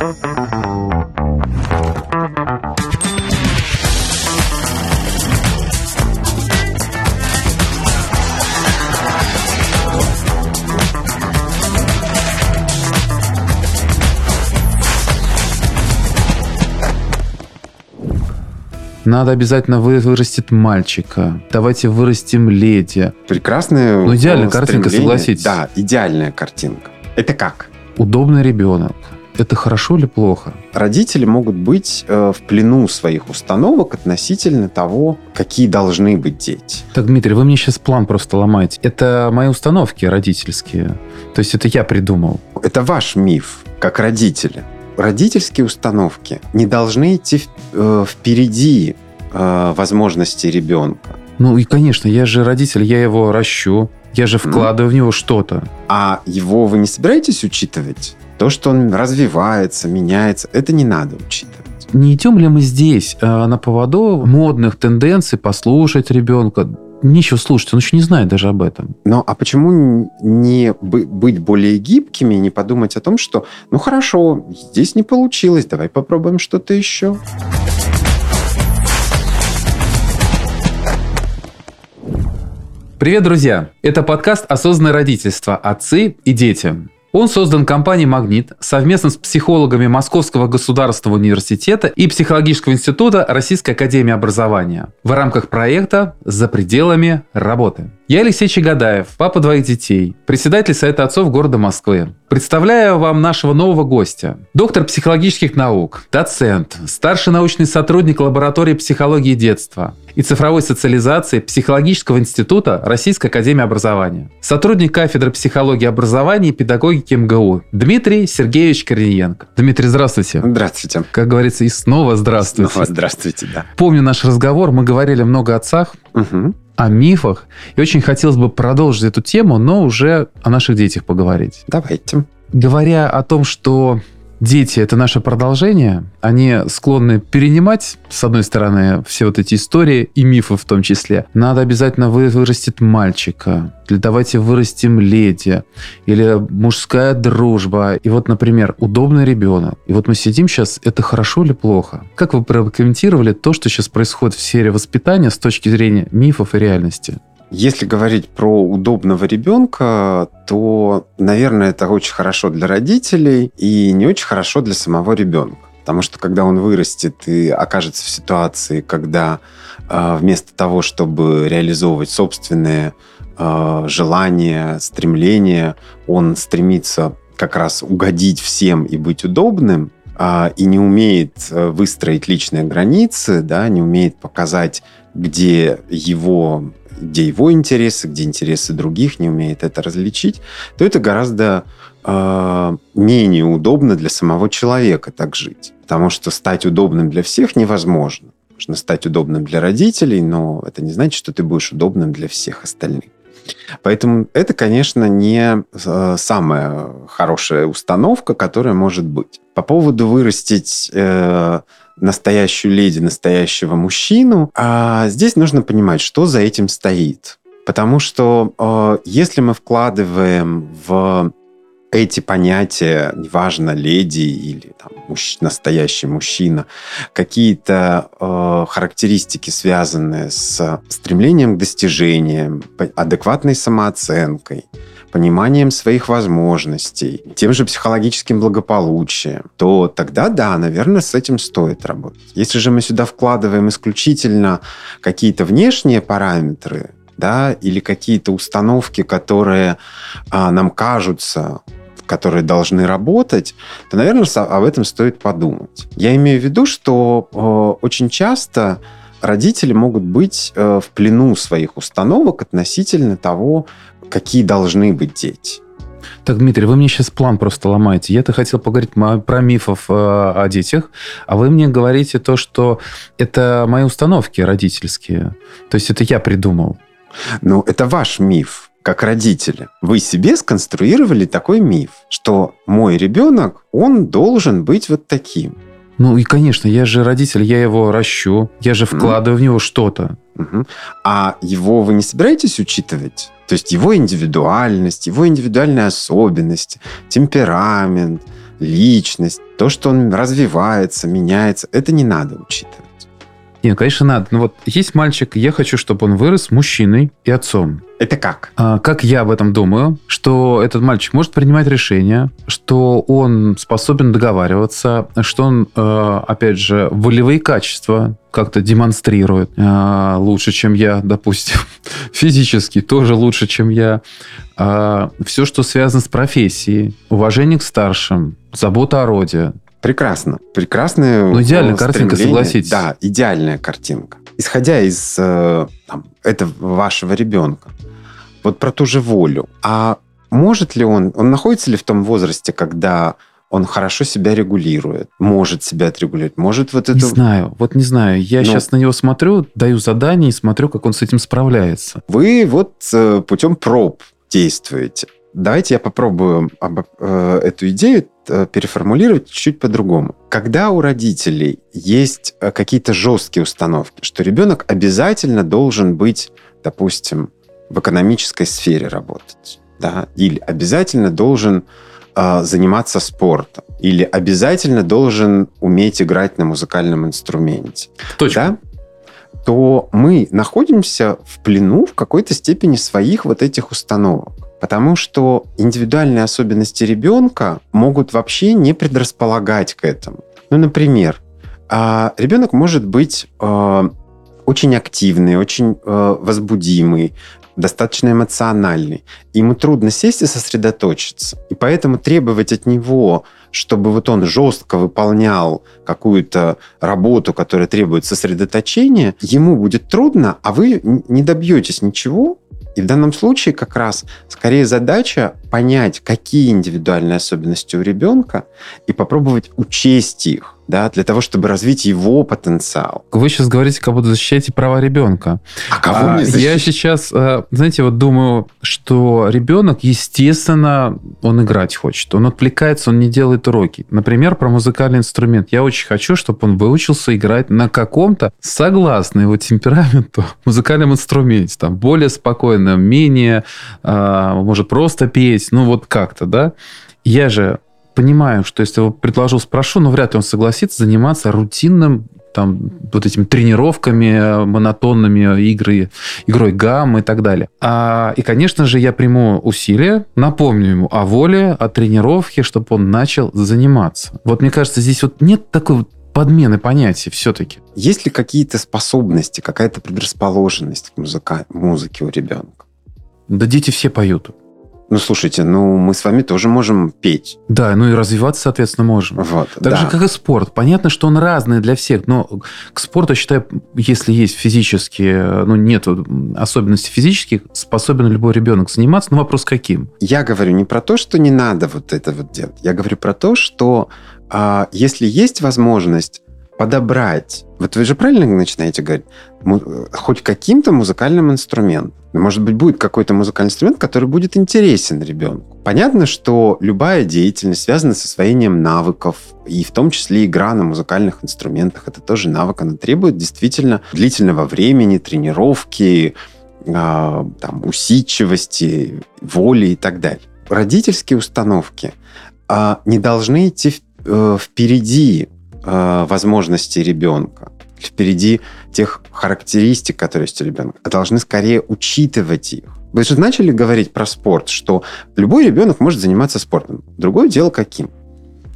Надо обязательно вы, вырастет мальчика. Давайте вырастим леди. Прекрасная Ну, идеальная картинка, стремление. согласитесь. Да, идеальная картинка. Это как? Удобный ребенок. Это хорошо или плохо? Родители могут быть э, в плену своих установок относительно того, какие должны быть дети. Так, Дмитрий, вы мне сейчас план просто ломаете. Это мои установки родительские. То есть это я придумал. Это ваш миф, как родители. Родительские установки не должны идти э, впереди э, возможностей ребенка. Ну и, конечно, я же родитель, я его ращу. Я же Ну. вкладываю в него что-то. А его вы не собираетесь учитывать? То, что он развивается, меняется, это не надо учитывать. Не идем ли мы здесь э, на поводу модных тенденций послушать ребенка? Нечего слушать, он еще не знает даже об этом. Но а почему не бы- быть более гибкими и не подумать о том, что, ну хорошо, здесь не получилось, давай попробуем что-то еще. Привет, друзья! Это подкаст «Осознанное родительство. Отцы и дети». Он создан компанией «Магнит» совместно с психологами Московского государственного университета и Психологического института Российской академии образования в рамках проекта «За пределами работы». Я Алексей Чагадаев, папа двоих детей, председатель Совета отцов города Москвы. Представляю вам нашего нового гостя. Доктор психологических наук, доцент, старший научный сотрудник лаборатории психологии детства и цифровой социализации Психологического института Российской академии образования. Сотрудник кафедры психологии образования и педагогики МГУ Дмитрий Сергеевич Корниенко. Дмитрий, здравствуйте. Здравствуйте. Как говорится, и снова здравствуйте. Снова здравствуйте, да. Помню наш разговор, мы говорили много о отцах, Мгм. О мифах. И очень хотелось бы продолжить эту тему, но уже о наших детях поговорить. Давайте. Говоря о том, что дети — это наше продолжение, они склонны перенимать, с одной стороны, все вот эти истории и мифы в том числе. Надо обязательно вы, вырастет мальчика, или давайте вырастим леди, или мужская дружба. И вот, например, удобный ребенок. И вот мы сидим сейчас, это хорошо или плохо? Как вы прокомментировали то, что сейчас происходит в сфере воспитания с точки зрения мифов и реальности? Если говорить про удобного ребенка, то, наверное, это очень хорошо для родителей и не очень хорошо для самого ребенка. Потому что когда он вырастет и окажется в ситуации, когда э, вместо того, чтобы реализовывать собственные э, желания, стремления, он стремится как раз угодить всем и быть удобным, а, и не умеет э, выстроить личные границы, да, не умеет показать, где его где его интересы, где интересы других, не умеет это различить, то это гораздо э, менее удобно для самого человека так жить. Потому что стать удобным для всех невозможно. Можно стать удобным для родителей, но это не значит, что ты будешь удобным для всех остальных. Поэтому это, конечно, не э, самая хорошая установка, которая может быть. По поводу вырастить э, настоящую леди, настоящего мужчину, а здесь нужно понимать, что за этим стоит. Потому что э, если мы вкладываем в эти понятия, неважно, леди или там, мужч- настоящий мужчина, какие-то э, характеристики, связанные с стремлением к достижениям, адекватной самооценкой, пониманием своих возможностей, тем же психологическим благополучием, то тогда, да, наверное, с этим стоит работать. Если же мы сюда вкладываем исключительно какие-то внешние параметры, да, или какие-то установки, которые а, нам кажутся которые должны работать, то, наверное, об этом стоит подумать. Я имею в виду, что э, очень часто родители могут быть э, в плену своих установок относительно того, какие должны быть дети. Так, Дмитрий, вы мне сейчас план просто ломаете. Я-то хотел поговорить про мифов э, о детях, а вы мне говорите то, что это мои установки родительские. То есть это я придумал. Ну, это ваш миф, как родители. Вы себе сконструировали такой миф, что мой ребенок, он должен быть вот таким. Ну и, конечно, я же родитель, я его ращу, я же вкладываю в него что-то. Мгм. А его вы не собираетесь учитывать? То есть его индивидуальность, его индивидуальные особенности, темперамент, личность, то, что он развивается, меняется, это не надо учитывать. Нет, конечно, надо. Но вот есть мальчик, я хочу, чтобы он вырос мужчиной и отцом. Это как? А, как я об этом думаю, что этот мальчик может принимать решения, что он способен договариваться, что он, э, опять же, волевые качества как-то демонстрирует э, лучше, чем я, допустим, физически тоже лучше, чем я. А, Все, что связано с профессией, уважение к старшим, забота о роде, Прекрасно. Прекрасная Ну, идеальная картинка, согласитесь. Да, идеальная картинка. Исходя из э, там, этого вашего ребенка, вот про ту же волю. А может ли он, он находится ли в том возрасте, когда он хорошо себя регулирует, может себя отрегулировать, может вот Не это... знаю, вот не знаю. Я Ну. сейчас на него смотрю, даю задание и смотрю, как он с этим справляется. Вы вот э, путем проб действуете. Давайте я попробую об- э, эту идею переформулировать чуть по-другому. Когда у родителей есть э, какие-то жесткие установки, что ребенок обязательно должен быть, допустим, в экономической сфере работать, да, или обязательно должен э, заниматься спортом, или обязательно должен уметь играть на музыкальном инструменте, Точно. да, то мы находимся в плену в какой-то степени своих вот этих установок. Потому что индивидуальные особенности ребенка могут вообще не предрасполагать к этому. Ну, например, а, ребенок может быть э, очень активный, очень э, возбудимый, достаточно эмоциональный. Ему трудно сесть и сосредоточиться. И поэтому требовать от него, чтобы вот он жестко выполнял какую-то работу, которая требует сосредоточения, ему будет трудно, а вы не добьетесь ничего. И в данном случае как раз скорее задача понять, какие индивидуальные особенности у ребенка, и попробовать учесть их, да, для того, чтобы развить его потенциал. Вы сейчас говорите, как будто защищаете права ребенка. А кого А, мне я сейчас, э, знаете, вот думаю, что ребенок, естественно, он играть хочет. Он отвлекается, он не делает уроки. Например, про музыкальный инструмент. Я очень хочу, чтобы он выучился играть на каком-то, согласно его темпераменту, музыкальном инструменте. Там более спокойно, менее, а, может просто петь, ну вот как-то, да. Я же понимаю, что если его предложу, спрошу, но вряд ли он согласится заниматься рутинным там вот этими тренировками э, монотонными игры, игрой гамм и так далее. А, и, конечно же, я приму усилия, напомню ему о воле, о тренировке, чтобы он начал заниматься. Вот мне кажется, здесь вот нет такой вот подмены понятий все-таки. Есть ли какие-то способности, какая-то предрасположенность к музыка- музыке у ребенка? Да дети все поют. Ну, слушайте, ну, мы с вами тоже можем петь. Да, ну и развиваться, соответственно, можем. Вот, Так да. же, как и спорт. Понятно, что он разный для всех, но к спорту, считаю, если есть физические, ну, нет особенностей физических, способен любой ребенок заниматься, но вопрос каким? Я говорю не про то, что не надо вот это вот делать. Я говорю про то, что а, если есть возможность подобрать, вот вы же правильно начинаете говорить, му- хоть каким-то музыкальным инструментом. Может быть, будет какой-то музыкальный инструмент, который будет интересен ребенку. Понятно, что любая деятельность связана с освоением навыков, и в том числе игра на музыкальных инструментах. Это тоже навык, она требует действительно длительного времени, тренировки, а, там, усидчивости, воли и так далее. Родительские установки а, не должны идти в- э, впереди э, возможностей ребенка, впереди тех характеристик, которые есть у ребенка, а должны скорее учитывать их. Вы же начали говорить про спорт, что любой ребенок может заниматься спортом. Другое дело каким.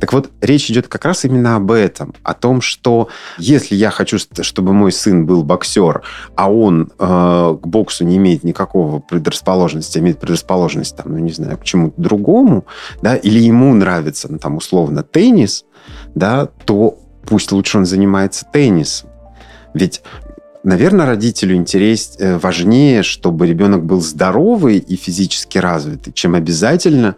Так вот, речь идет как раз именно об этом, о том, что если я хочу, чтобы мой сын был боксер, а он э, к боксу не имеет никакого предрасположенности, а имеет предрасположенность, там, ну, не знаю, к чему-то другому, да, или ему нравится, ну, там, условно, теннис, да, то пусть лучше он занимается теннисом. Ведь, наверное, родителю интерес, э, важнее, чтобы ребенок был здоровый и физически развитый, чем обязательно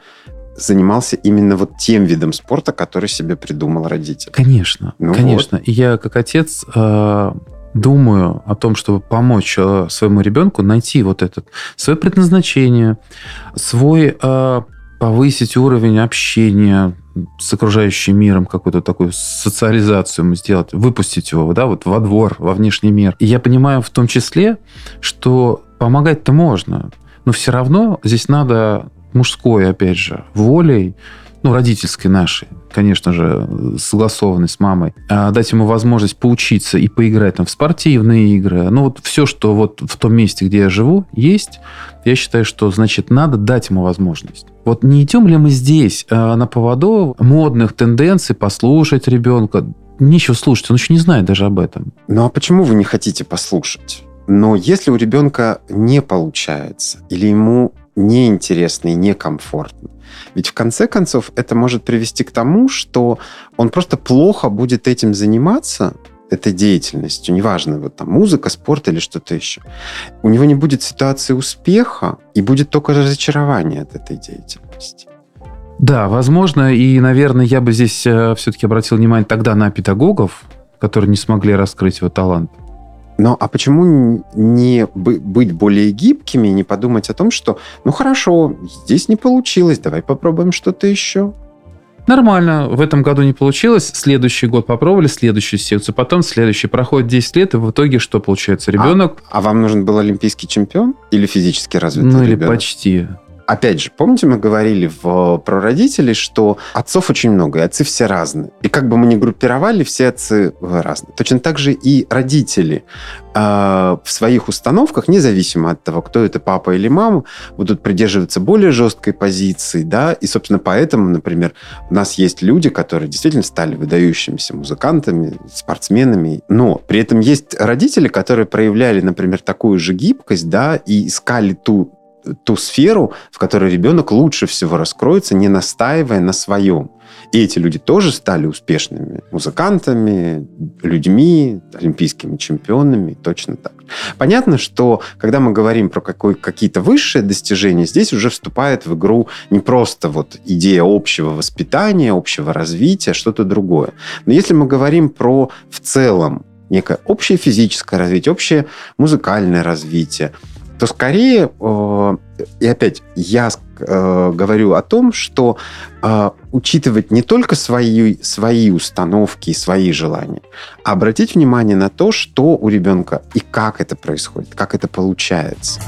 занимался именно вот тем видом спорта, который себе придумал родитель. Конечно, Ну конечно. И я, как отец, э, думаю о том, чтобы помочь э, своему ребенку найти вот это свое предназначение, свой э, повысить уровень общения с окружающим миром, какую-то такую социализацию сделать, выпустить его, да, вот во двор, во внешний мир. И я понимаю в том числе, что помогать-то можно, но все равно здесь надо мужской, опять же, волей, ну, родительской нашей, конечно же, согласованной с мамой, а дать ему возможность поучиться и поиграть там в спортивные игры. Ну, вот все, что вот в том месте, где я живу, есть, я считаю, что, значит, надо дать ему возможность. Вот не идем ли мы здесь э, на поводу модных тенденций послушать ребенка? Нечего слушать, он еще не знает даже об этом. Ну а почему вы не хотите послушать? Но если у ребенка не получается, или ему неинтересно и некомфортно, ведь в конце концов это может привести к тому, что он просто плохо будет этим заниматься, этой деятельностью, неважно, вот там музыка, спорт или что-то еще, у него не будет ситуации успеха и будет только разочарование от этой деятельности. Да, возможно, и, наверное, я бы здесь э, все-таки обратил внимание тогда на педагогов, которые не смогли раскрыть его талант. Но а почему не быть более гибкими и не подумать о том, что, ну хорошо, здесь не получилось, давай попробуем что-то еще? Нормально, в этом году не получилось, следующий год попробовали, следующую секцию, потом следующий. Проходит 10 лет, и в итоге что получается? Ребенок... А, а вам нужен был олимпийский чемпион или физически развитый Ну ребенок? или почти. Опять же, помните, мы говорили в, про родителей, что отцов очень много, и отцы все разные. И как бы мы ни группировали, все отцы разные. Точно так же и родители э, в своих установках, независимо от того, кто это, папа или мама, будут придерживаться более жесткой позиции, да, и, собственно, поэтому, например, у нас есть люди, которые действительно стали выдающимися музыкантами, спортсменами, но при этом есть родители, которые проявляли, например, такую же гибкость, да, и искали ту ту сферу, в которой ребенок лучше всего раскроется, не настаивая на своем. И эти люди тоже стали успешными музыкантами, людьми, олимпийскими чемпионами, точно так. Понятно, что когда мы говорим про какой, какие-то высшие достижения, здесь уже вступает в игру не просто вот идея общего воспитания, общего развития, что-то другое. Но если мы говорим про в целом некое общее физическое развитие, общее музыкальное развитие, то скорее, э, и опять, я э, говорю о том, что э, учитывать не только свои, свои установки и свои желания, а обратить внимание на то, что у ребенка и как это происходит, как это получается.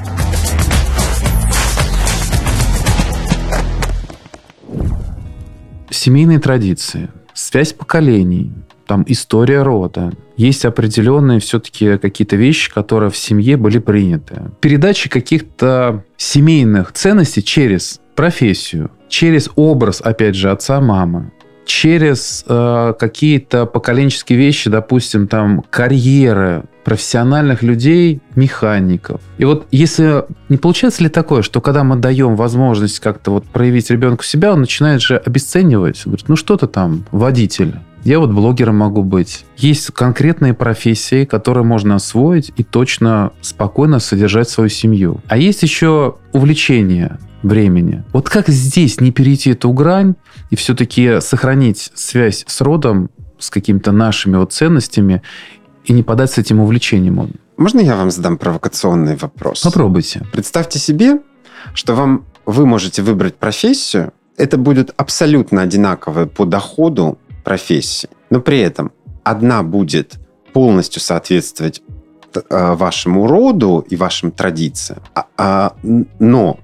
Семейные традиции, связь поколений, там история рода. Есть определенные все-таки какие-то вещи, которые в семье были приняты. Передача каких-то семейных ценностей через профессию, через образ, опять же, отца, мамы, через э, какие-то поколенческие вещи, допустим, там карьеры профессиональных людей, механиков. И вот если не получается ли такое, что когда мы даем возможность как-то вот проявить ребенку себя, он начинает же обесценивать, говорит, ну что-то там, водитель, я вот блогером могу быть. Есть конкретные профессии, которые можно освоить и точно спокойно содержать свою семью. А есть еще увлечение времени. Вот как здесь не перейти эту грань и все-таки сохранить связь с родом, с какими-то нашими вот ценностями и не податься этим увлечением? Можно я вам задам провокационный вопрос? Попробуйте. Представьте себе, что вам вы можете выбрать профессию, это будет абсолютно одинаковое по доходу профессии. Но при этом одна будет полностью соответствовать э, вашему роду и вашим традициям, а, а, но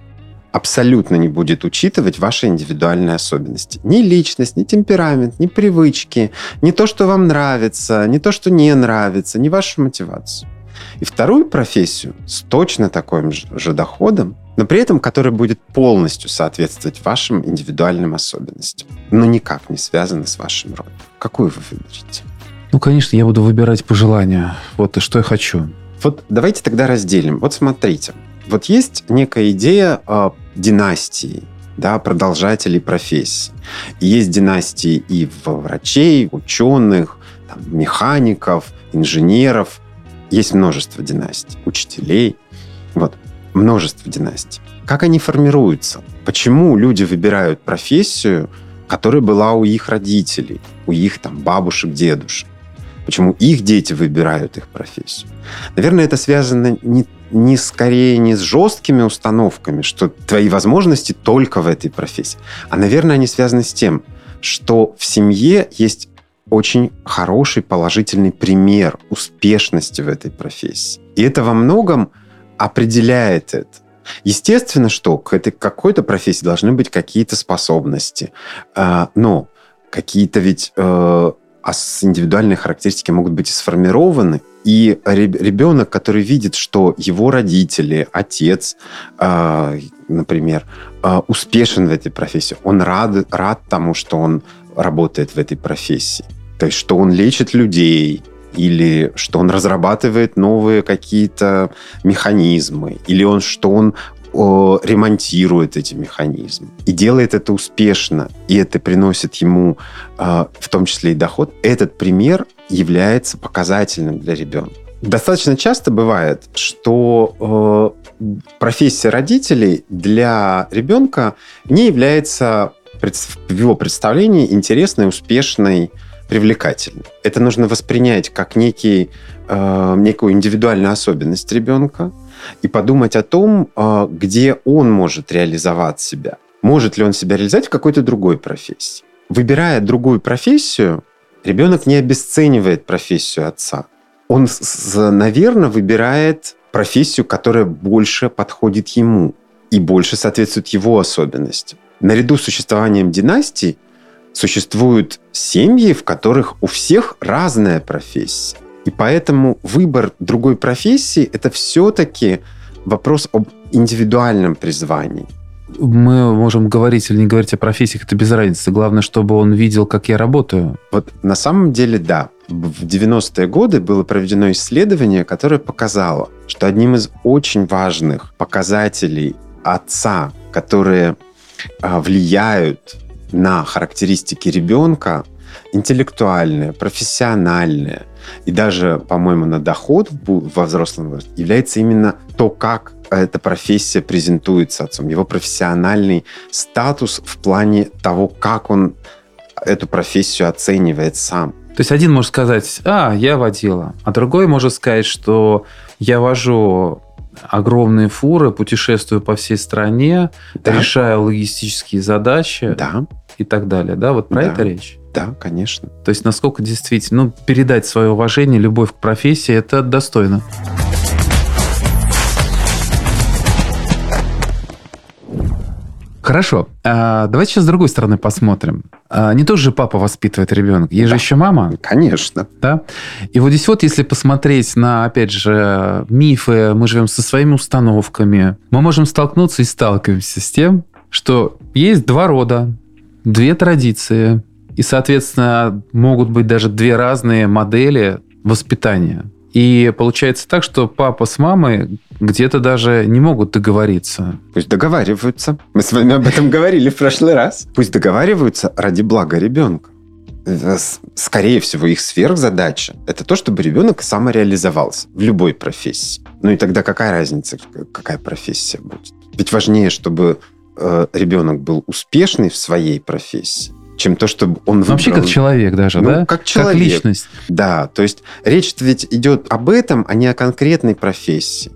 абсолютно не будет учитывать ваши индивидуальные особенности. Ни личность, ни темперамент, ни привычки, ни то, что вам нравится, ни то, что не нравится, ни вашу мотивацию. И вторую профессию с точно таким же доходом но при этом который будет полностью соответствовать вашим индивидуальным особенностям, но никак не связаны с вашим родом. Какую вы выберете? Ну, конечно, я буду выбирать по желанию. Вот и что я хочу. Вот давайте тогда разделим. Вот смотрите. Вот есть некая идея э, династии, да, продолжателей профессии. есть династии и врачей, ученых, там, механиков, инженеров. Есть множество династий, учителей. Вот множество династий. Как они формируются? Почему люди выбирают профессию, которая была у их родителей, у их там бабушек, дедушек? Почему их дети выбирают их профессию? Наверное, это связано не, не скорее не с жесткими установками, что твои возможности только в этой профессии, а, наверное, они связаны с тем, что в семье есть очень хороший положительный пример успешности в этой профессии. И это во многом определяет это. Естественно, что к этой какой-то профессии должны быть какие-то способности, а, но какие-то ведь э, индивидуальные характеристики могут быть и сформированы, и ребенок, который видит, что его родители, отец, а, например, а, успешен в этой профессии, он рад, рад тому, что он работает в этой профессии. То есть, что он лечит людей, или что он разрабатывает новые какие-то механизмы, или он, что он ремонтирует эти механизмы и делает это успешно, и это приносит ему э, в том числе и доход, этот пример является показательным для ребенка. Достаточно часто бывает, что профессия родителей для ребенка не является в его представлении интересной, успешной, привлекательной. Это нужно воспринять как некий, э, некую индивидуальную особенность ребенка и подумать о том, э, где он может реализовать себя. Может ли он себя реализовать в какой-то другой профессии. Выбирая другую профессию, ребенок не обесценивает профессию отца. Он, наверное, выбирает профессию, которая больше подходит ему и больше соответствует его особенностям. Наряду с существованием династий существуют семьи, в которых у всех разная профессия. И поэтому выбор другой профессии – это все-таки вопрос об индивидуальном призвании. Мы можем говорить или не говорить о профессиях, это без разницы. Главное, чтобы он видел, как я работаю. Вот на самом деле, да. В 90-е годы было проведено исследование, которое показало, что одним из очень важных показателей отца, которые а, влияют на характеристики ребенка, интеллектуальные, профессиональные и даже, по-моему, на доход во взрослом возрасте, является именно то, как эта профессия презентуется отцом, его профессиональный статус в плане того, как он эту профессию оценивает сам. То есть один может сказать, а, я водила, а другой может сказать, что я вожу огромные фуры, путешествую по всей стране, да. решаю логистические задачи да. и так далее. Да, вот про да. это речь? Да, конечно. То есть насколько действительно, ну, передать свое уважение, любовь к профессии, это достойно. Хорошо. А, давайте сейчас с другой стороны посмотрим. А, не тоже же папа воспитывает ребенка. Есть да. же еще мама. Конечно. Да? И вот здесь вот, если посмотреть на, опять же, мифы, мы живем со своими установками, мы можем столкнуться и сталкиваемся с тем, что есть два рода, две традиции, и, соответственно, могут быть даже две разные модели воспитания. И получается так, что папа с мамой где-то даже не могут договориться. Пусть договариваются. Мы с вами об этом говорили в прошлый раз. Пусть договариваются ради блага ребенка. Э, скорее всего, их сверхзадача – это то, чтобы ребенок самореализовался в любой профессии. Ну и тогда какая разница, какая профессия будет? Ведь важнее, чтобы э, ребенок был успешный в своей профессии, чем то, чтобы он выбрал... Вообще как человек даже, ну, да? Как человек. Как личность. Да, то есть речь ведь идет об этом, а не о конкретной профессии.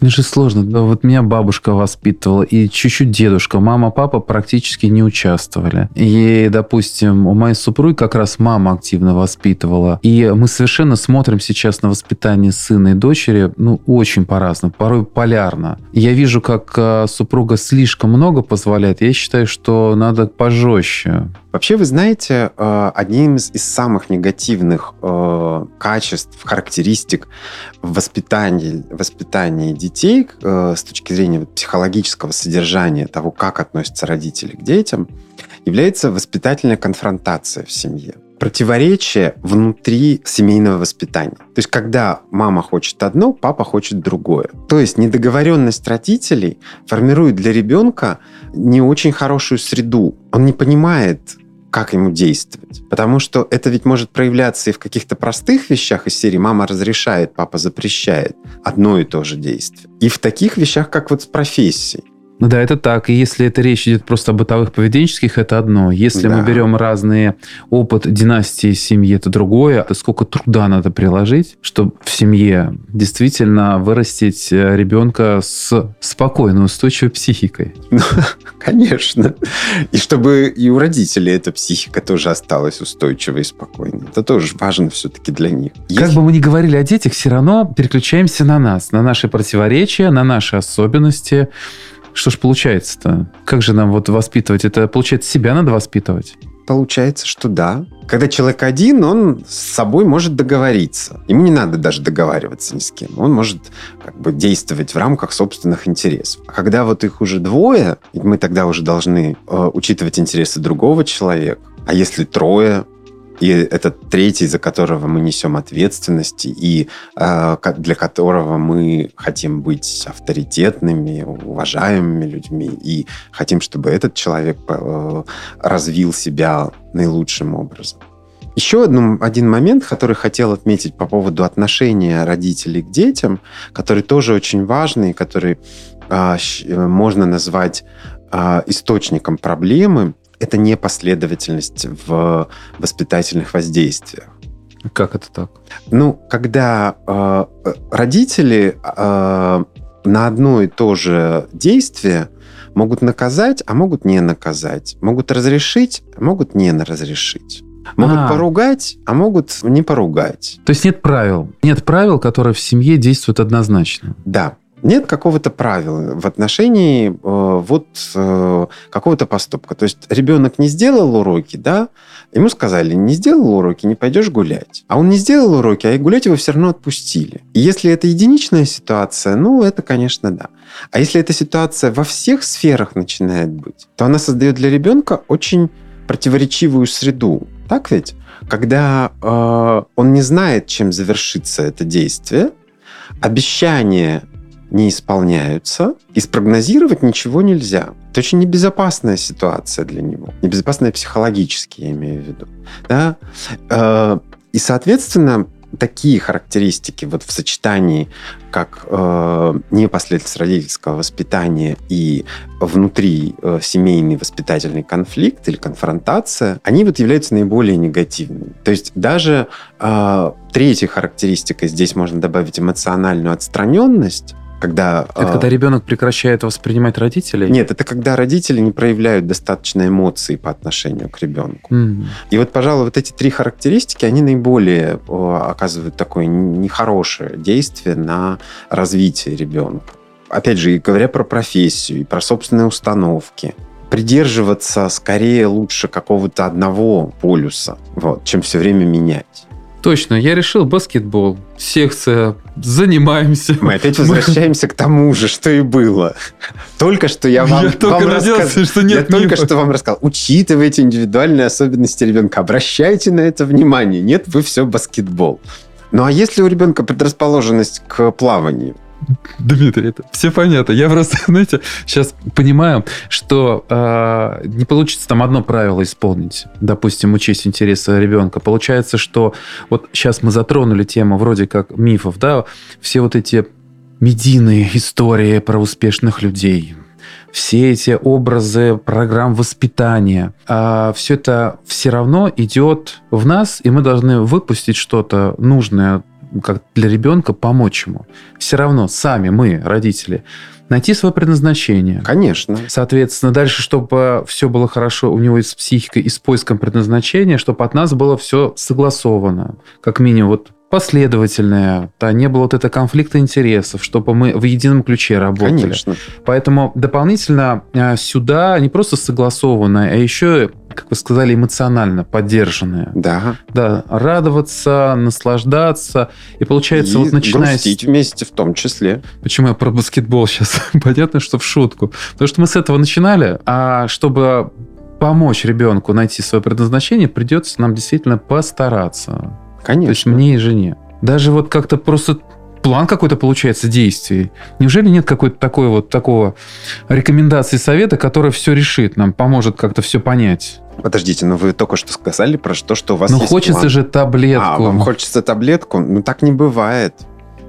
Это же сложно. Да, вот меня бабушка воспитывала, и чуть-чуть дедушка. Мама, папа практически не участвовали. И, допустим, у моей супруги как раз мама активно воспитывала. И мы совершенно смотрим сейчас на воспитание сына и дочери, ну, очень по-разному, порой полярно. я вижу, как э, супруга слишком много позволяет. Я считаю, что надо пожестче. Вообще, вы знаете, э, одним из, самых негативных э, качеств, характеристик воспитания, воспитания детей э, с точки зрения психологического содержания того, как относятся родители к детям, является воспитательная конфронтация в семье противоречие внутри семейного воспитания. То есть, когда мама хочет одно, папа хочет другое. То есть, недоговоренность родителей формирует для ребенка не очень хорошую среду. Он не понимает, как ему действовать. Потому что это ведь может проявляться и в каких-то простых вещах из серии «мама разрешает, папа запрещает» одно и то же действие. И в таких вещах, как вот с профессией. Ну да, это так. И если это речь идет просто о бытовых поведенческих, это одно. Если Да. мы берем разные опыт династии семьи, это другое. Это сколько труда надо приложить, чтобы в семье действительно вырастить э, ребенка с спокойной, устойчивой психикой. Конечно. И чтобы и у родителей эта психика тоже осталась устойчивой и спокойной. Это тоже важно все-таки для них. Как бы мы ни говорили о детях, все равно переключаемся на нас, на наши противоречия, на наши особенности. Что ж получается-то? Как же нам вот воспитывать? Это, получается, себя надо воспитывать? Получается, что да. Когда человек один, он с собой может договориться. Ему не надо даже договариваться ни с кем. Он может как бы действовать в рамках собственных интересов. А когда вот их уже двое, мы тогда уже должны э, учитывать интересы другого человека. А если трое, и это третий, за которого мы несем ответственность, и э, для которого мы хотим быть авторитетными, уважаемыми людьми, и хотим, чтобы этот человек э, развил себя наилучшим образом. Еще одну- один момент, который хотел отметить по поводу отношения родителей к детям, который тоже очень важный, который э, можно назвать а, источником проблемы, это непоследовательность в воспитательных воздействиях. Как это так? Ну, когда э, родители э, на одно и то же действие могут наказать, а могут не наказать. Могут разрешить, а могут не разрешить. Могут А. поругать, а могут не поругать. То есть нет правил. Нет правил, которые в семье действуют однозначно. Да. Нет какого-то правила в отношении э, вот э, какого-то поступка. То есть ребенок не сделал уроки, да, ему сказали, не сделал уроки, не пойдешь гулять. А он не сделал уроки, а и гулять его все равно отпустили. И если это единичная ситуация, ну, это, конечно, да. А если эта ситуация во всех сферах начинает быть, то она создает для ребенка очень противоречивую среду. Так ведь? Когда э, он не знает, чем завершится это действие, обещания не исполняются, и спрогнозировать ничего нельзя. Это очень небезопасная ситуация для него. Небезопасная психологически, я имею в виду. Да? Э, И, соответственно, такие характеристики вот в сочетании как э, непоследовательность родительского воспитания и внутри э, семейный воспитательный конфликт или конфронтация, они вот являются наиболее негативными. То есть даже э, третьей характеристикой здесь можно добавить эмоциональную отстраненность, когда... Это э, когда ребенок прекращает воспринимать родителей? нет, это когда родители не проявляют достаточно эмоций по отношению к ребенку. М. И вот, пожалуй, вот эти три характеристики, они наиболее оказывают такое нехорошее действие на развитие ребенка. Опять же, и говоря про профессию, и про собственные установки, придерживаться скорее лучше какого-то одного полюса, вот, чем все время менять. Точно, я решил баскетбол. Секция, занимаемся. Мы опять возвращаемся к тому же, что и было. Только что я вам, Я только вам надеялся, рассказал- что я нет только мифа. что вам рассказал. Учитывайте индивидуальные особенности ребенка. Обращайте на это внимание. Нет, вы все баскетбол. Ну а если у ребенка предрасположенность к плаванию? Дмитрий, это все понятно. Я просто, знаете, сейчас понимаю, что э, не получится там одно правило исполнить, допустим, учесть интересы ребенка. Получается, что вот сейчас мы затронули тему вроде как мифов, да, все вот эти медийные истории про успешных людей, все эти образы программ воспитания, все это все равно идет в нас, и мы должны выпустить что-то нужное как для ребенка, помочь ему. Все равно сами мы, родители, найти свое предназначение. Конечно. Соответственно, дальше, чтобы все было хорошо у него и с психикой, и с поиском предназначения, чтобы от нас было все согласовано. Как минимум, вот последовательное, да, не было вот этого конфликта интересов, чтобы мы в едином ключе работали. Конечно. Поэтому дополнительно э, сюда не просто согласованное, а еще, как вы сказали, эмоционально поддержанное. Да. Да, радоваться, наслаждаться. И получается, И вот начиная грустить вместе в том числе. Почему я про баскетбол сейчас? Понятно, что в шутку. Потому что мы с этого начинали, а чтобы помочь ребенку найти свое предназначение, придется нам действительно постараться. Конечно. То есть мне и жене. Даже вот как-то просто план какой-то получается действий. Неужели нет какой-то такой вот такого рекомендации совета, который все решит, нам поможет как-то все понять? Подождите, но вы только что сказали про то, что у вас Ну хочется план. же таблетку. А, вам хочется таблетку? Ну, так не бывает.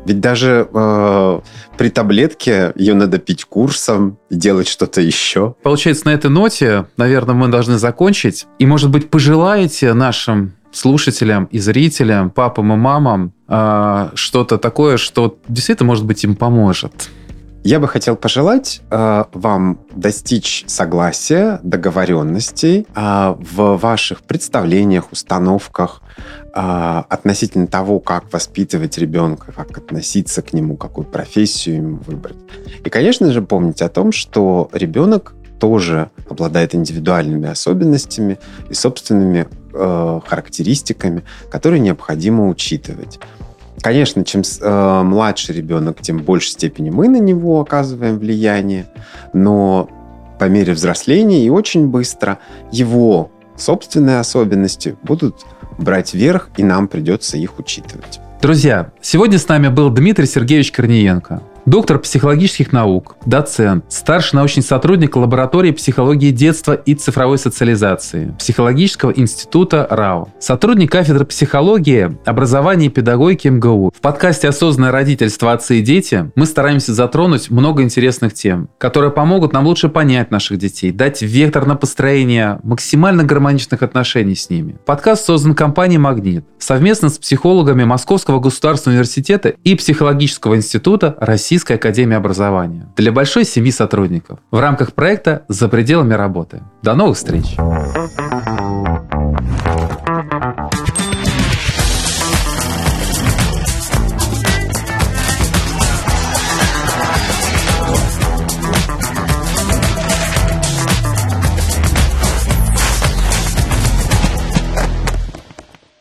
Ведь даже э, при таблетке ее надо пить курсом делать что-то еще. Получается, на этой ноте, наверное, мы должны закончить. И, может быть, пожелаете нашим слушателям и зрителям, папам и мамам э, что-то такое, что действительно, может быть, им поможет. Я бы хотел пожелать э, вам достичь согласия, договоренностей э, в ваших представлениях, установках э, относительно того, как воспитывать ребенка, как относиться к нему, какую профессию ему выбрать. И, конечно же, помнить о том, что ребенок тоже обладает индивидуальными особенностями и собственными э, характеристиками, которые необходимо учитывать. Конечно, чем э, младше ребенок, тем в большей степени мы на него оказываем влияние, но по мере взросления и очень быстро его собственные особенности будут брать верх, и нам придется их учитывать. Друзья, сегодня с нами был Дмитрий Сергеевич Корниенко, доктор психологических наук, доцент, старший научный сотрудник лаборатории психологии детства и цифровой социализации Психологического института РАО, сотрудник кафедры психологии, образования и педагогики МГУ. В подкасте «Осознанное родительство. Отцы и дети» мы стараемся затронуть много интересных тем, которые помогут нам лучше понять наших детей, дать вектор на построение максимально гармоничных отношений с ними. Подкаст создан компанией «Магнит» совместно с психологами Московского государственного университета и Психологического института России Российской Академии Образования для большой семьи сотрудников в рамках проекта «За пределами работы». До новых встреч!